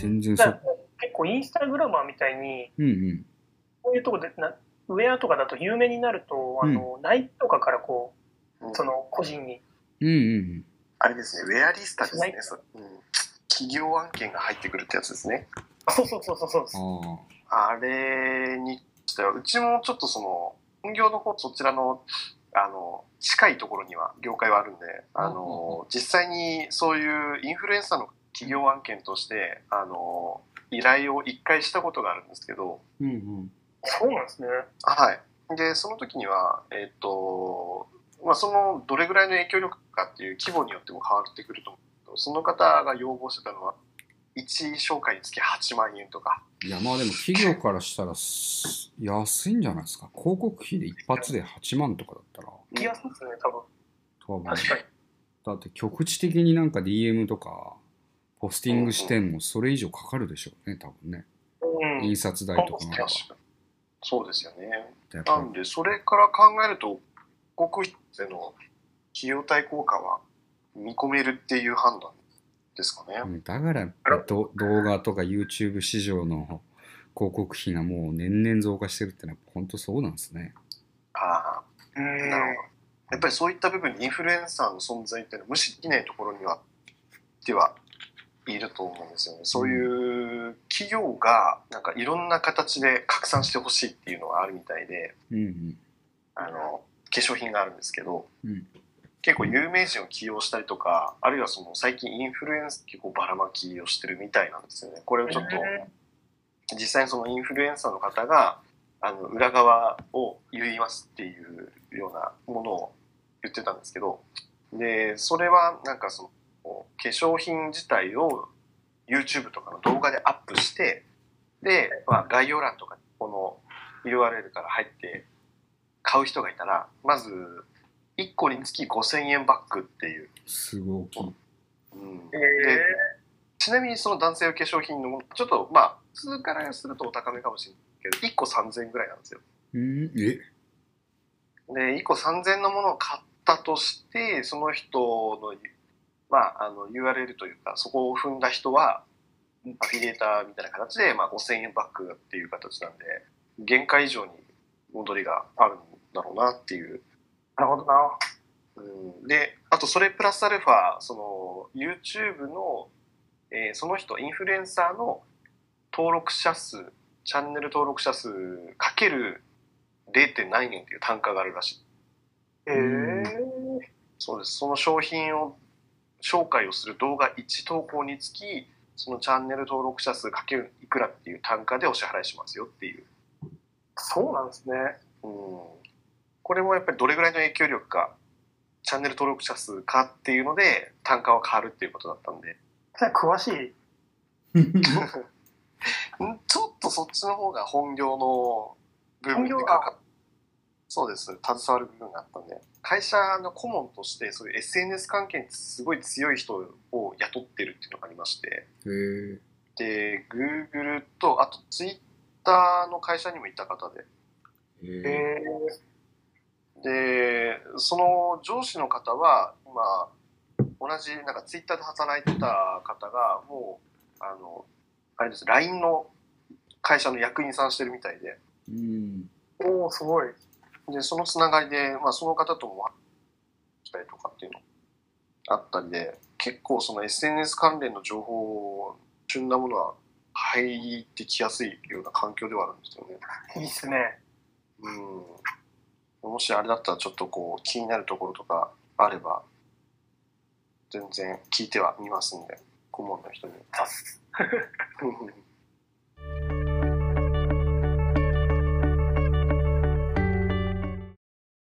全然そだから結構インスタグラマーみたいに、うんうん。こういうとこでな、ウェアとかだと有名になると、あの、ナイキとかからこうその個人に、うんうんあれですね、ウェアリスタですね。そうん、企業案件が入ってくるってやつですね。あそうそうそうそうそう。うん。ああれにしては、うちもちょっとその、本業の方、そちらの、あの、近いところには業界はあるんで、あの、実際にそういうインフルエンサーの企業案件として、あの、依頼を一回したことがあるんですけど、あ。うんうん。そうなんですね。はい。で、その時には、えっ、と、まあ、その、どれぐらいの影響力かっていう規模によっても変わってくると思うけど、その方が要望してたのは、1紹介につき8万円とか、いやまあでも企業からしたらす安いんじゃないですか。広告費で一発で8万とかだったら。気がするんですね、多分。多分。確かに。だって局地的になんか DM とかポスティングしてもそれ以上かかるでしょうね、多分ね。うん。印刷代とかなんか。確かにそうですよね。なんで、それから考えると、広告費での費用対効果は見込めるっていう判断ですかね。うんだからど動画とか YouTube 市場の広告費がもう年々増加してるってのは本当そうなんですね。ああ、うん。なるほど。やっぱりそういった部分にインフルエンサーの存在っていうのは無視できないところには、ではいると思うんですよね。そういう企業がなんかいろんな形で拡散してほしいっていうのがあるみたいで、うんうん。あの、化粧品があるんですけど、うん結構有名人を起用したりとか、あるいはその最近インフルエンス結構ばらまきをしてるみたいなんですよね。これをちょっと、実際にそのインフルエンサーの方が、あの、裏側を言いますっていうようなものを言ってたんですけど、で、それはなんかその、化粧品自体を YouTube とかの動画でアップして、で、まあ概要欄とかにこの URL から入って買う人がいたら、まず、1個につき5000円バックっていう。すごい。うんえでちなみにその男性用化粧品のもの、ちょっとまあ、普通からするとお高めかもしれないけど、1個3000円ぐらいなんですよ。うん？え？で、1個3000円のものを買ったとして、その人の、まあ、あの、URL というか、そこを踏んだ人は、アフィリエーターみたいな形で、まあ、5000円バックっていう形なんで、限界以上に戻りがあるんだろうなっていうー、なるほどな。うんで、あとそれプラスアルファ、その YouTube の、えーその人、インフルエンサーの登録者数、チャンネル登録者数かける 0. 何円っていう単価があるらしい。えー、そうです。その商品を紹介をする動画1投稿につき、そのチャンネル登録者数かけるいくらっていう単価でお支払いしますよっていう。そうなんですね。うんこれもやっぱりどれぐらいの影響力か、チャンネル登録者数かっていうので単価は変わるっていうことだったんで、じゃあ詳しい？んちょっとそっちの方が本業の部分でかかそうです、携わる部分があったんで、会社の顧問としてそういう SNS 関係にすごい強い人を雇ってるっていうのがありまして。で、Google と、あと Twitter の会社にもいた方で。で、その上司の方は、今、同じ、なんかツイッターで働いてた方が、もう、あの、あれです、LINE の会社の役員さんしてるみたいで、うん。ー、おおすごい。で、そのつながりで、まあ、その方とも、したりとかっていうのあったりで、結構その SNS 関連の情報、旬なものは入ってきやすいような環境ではあるんですよね。いいっすね。うん。もしあれだったらちょっとこう気になるところとかあれば、全然聞いてはみますんで、顧問の人に。